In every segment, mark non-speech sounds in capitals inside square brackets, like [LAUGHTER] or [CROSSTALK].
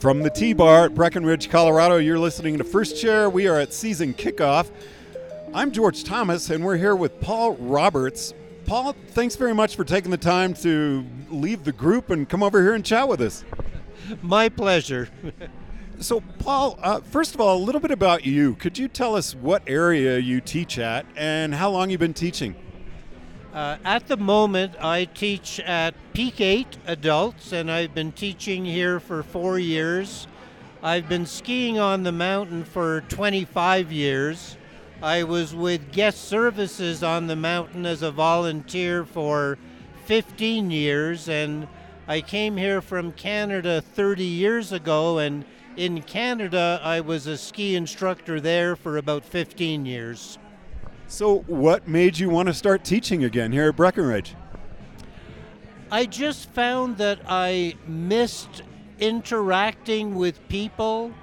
From the T Bar at Breckenridge, Colorado, you're listening to First Chair. We are at season kickoff. I'm George Thomas, and we're here with Paul Roberts. Paul, thanks very much for taking the time to leave the group and come over here and chat with us. [LAUGHS] My pleasure. [LAUGHS] So, Paul, uh, first of all, a little bit about you. Could you tell us what area you teach at and how long you've been teaching? Uh, at the moment, I teach at Peak 8 adults, and I've been teaching here for four years. I've been skiing on the mountain for 25 years. I was with guest services on the mountain as a volunteer for 15 years, and I came here from Canada 30 years ago. And in Canada, I was a ski instructor there for about 15 years. So, what made you want to start teaching again here at Breckenridge? I just found that I missed interacting with people.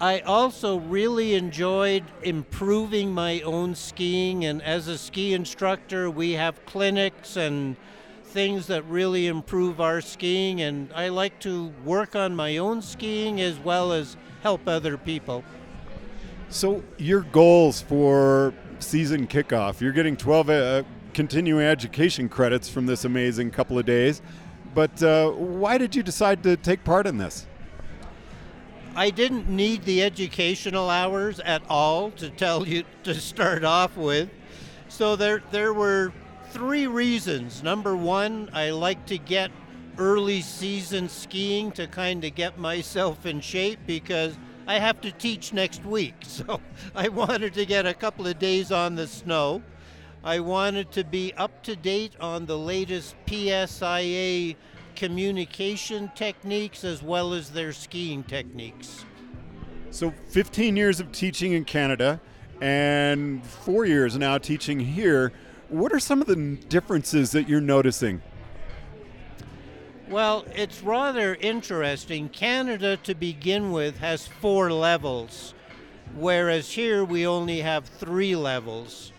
I also really enjoyed improving my own skiing, and as a ski instructor, we have clinics and things that really improve our skiing, and I like to work on my own skiing as well as help other people. So, your goals for season kickoff. You're getting 12 uh, continuing education credits from this amazing couple of days. But uh, why did you decide to take part in this? I didn't need the educational hours at all to tell you [LAUGHS] to start off with. So there there were three reasons. Number 1, I like to get early season skiing to kind of get myself in shape because I have to teach next week. [LAUGHS] So I wanted to get a couple of days on the snow. I wanted to be up to date on the latest PSIA communication techniques as well as their skiing techniques. So, 15 years of teaching in Canada and four years now teaching here. What are some of the differences that you're noticing? Well, it's rather interesting. Canada, to begin with, has four levels, whereas here we only have three levels.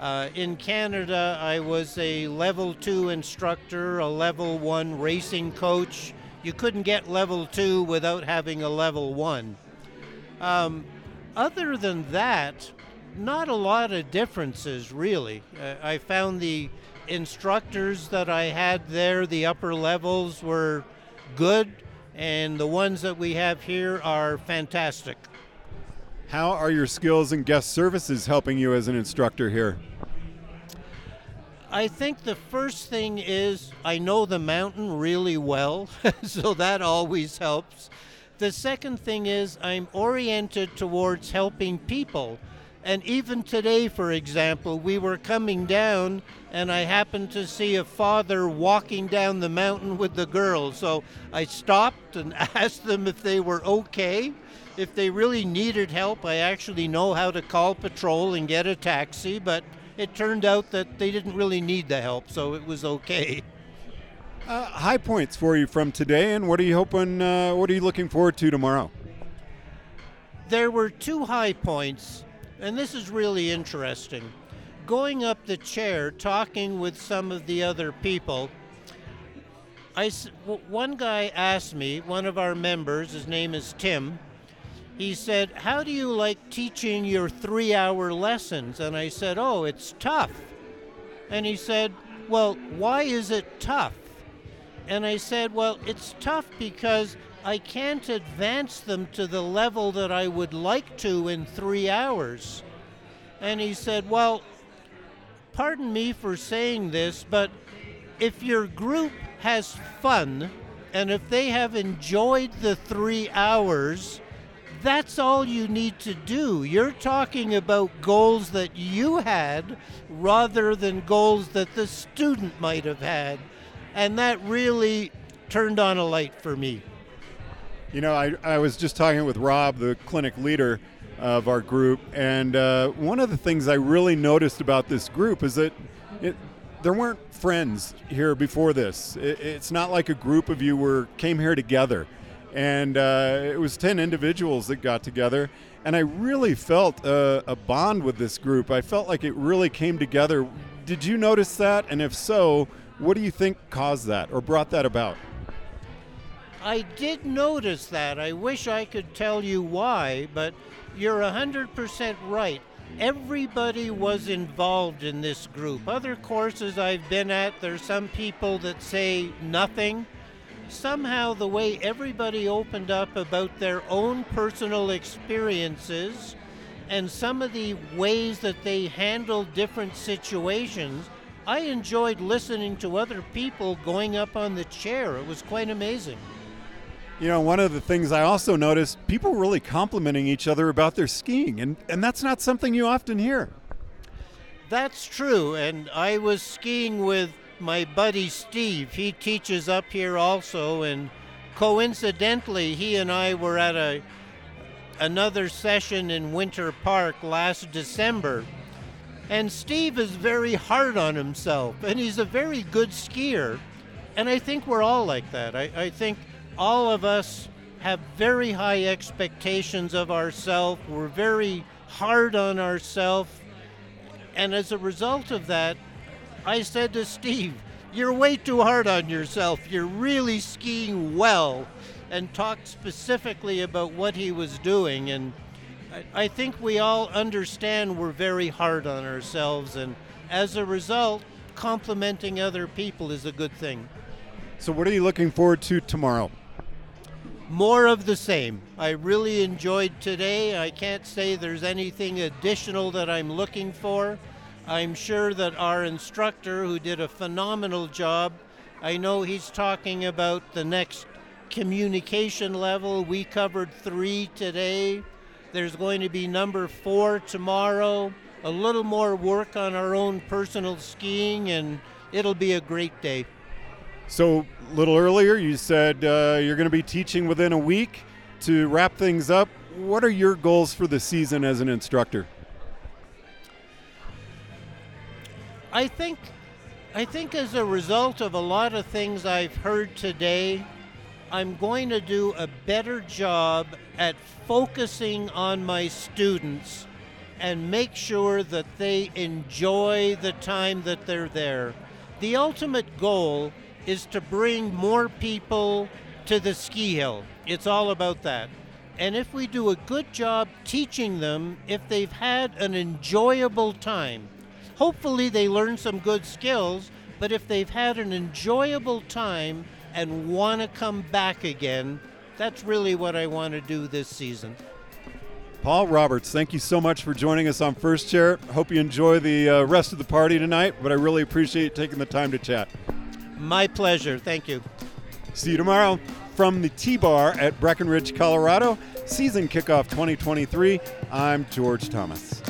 Uh, in Canada, I was a level two instructor, a level one racing coach. You couldn't get level two without having a level one. Um, other than that, not a lot of differences really. Uh, I found the instructors that I had there, the upper levels were good, and the ones that we have here are fantastic. How are your skills and guest services helping you as an instructor here? I think the first thing is I know the mountain really well, [LAUGHS] so that always helps. The second thing is I'm oriented towards helping people. And even today, for example, we were coming down and I happened to see a father walking down the mountain with the girls. So I stopped and [LAUGHS] asked them if they were okay. If they really needed help, I actually know how to call patrol and get a taxi, but it turned out that they didn't really need the help, so it was okay. Uh, high points for you from today, and what are you hoping? Uh, what are you looking forward to tomorrow? There were two high points, and this is really interesting. Going up the chair, talking with some of the other people, I, one guy asked me, one of our members, his name is Tim, he said, How do you like teaching your three hour lessons? And I said, Oh, it's tough. And he said, Well, why is it tough? And I said, Well, it's tough because I can't advance them to the level that I would like to in three hours. And he said, Well, pardon me for saying this, but if your group has fun and if they have enjoyed the three hours, that's all you need to do. You're talking about goals that you had rather than goals that the student might have had. And that really turned on a light for me. You know, I, I was just talking with Rob, the clinic leader of our group, and uh, one of the things I really noticed about this group is that it, there weren't friends here before this. It, it's not like a group of you were came here together. And uh, it was 10 individuals that got together and i really felt a, a, bond with this group. I felt like it really came together. Did you notice that? And if so what do you think caused that or brought that about I did notice that. I wish I could tell you why, but you're 100% right. Everybody was involved in this group. Other courses I've been at, there's some people that say nothing. Somehow, the way everybody opened up about their own personal experiences and some of the ways that they handled different situations, I enjoyed listening to other people going up on the chair. It was quite amazing. You know, one of the things I also noticed, people really complimenting each other about their skiing, and, and that's not something you often hear. That's true, and I was skiing with my buddy Steve. He teaches up here also, and coincidentally, he and I were at a another session in Winter Park last December. And Steve is very hard on himself, and he's a very good skier. And I think we're all like that. I, I think all of us have very high expectations of ourselves. We're very hard on ourselves. And as a result of that, I said to Steve, You're way too hard on yourself. You're really skiing well. And talked specifically about what he was doing. And I, I think we all understand we're very hard on ourselves. And as a result, complimenting other people is a good thing. So, what are you looking forward to tomorrow? More of the same. I really enjoyed today. I can't say there's anything additional that I'm looking for. I'm sure that our instructor, who did a phenomenal job, I know he's talking about the next communication level. We covered three today. There's going to be number four tomorrow. A little more work on our own personal skiing, and it'll be a great day. So, a little earlier, you said uh, you're going to be teaching within a week. To wrap things up, what are your goals for the season as an instructor? I think, I think as a result of a lot of things I've heard today, I'm going to do a better job at focusing on my students and make sure that they enjoy the time that they're there. The ultimate goal is to bring more people to the ski hill. It's all about that. And if we do a good job teaching them, if they've had an enjoyable time, hopefully they learn some good skills, but if they've had an enjoyable time and want to come back again, that's really what I want to do this season. Paul Roberts, thank you so much for joining us on First Chair. Hope you enjoy the uh, rest of the party tonight, but I really appreciate taking the time to chat. My pleasure. Thank you. See you tomorrow from the T Bar at Breckenridge, Colorado. Season kickoff 2023. I'm George Thomas.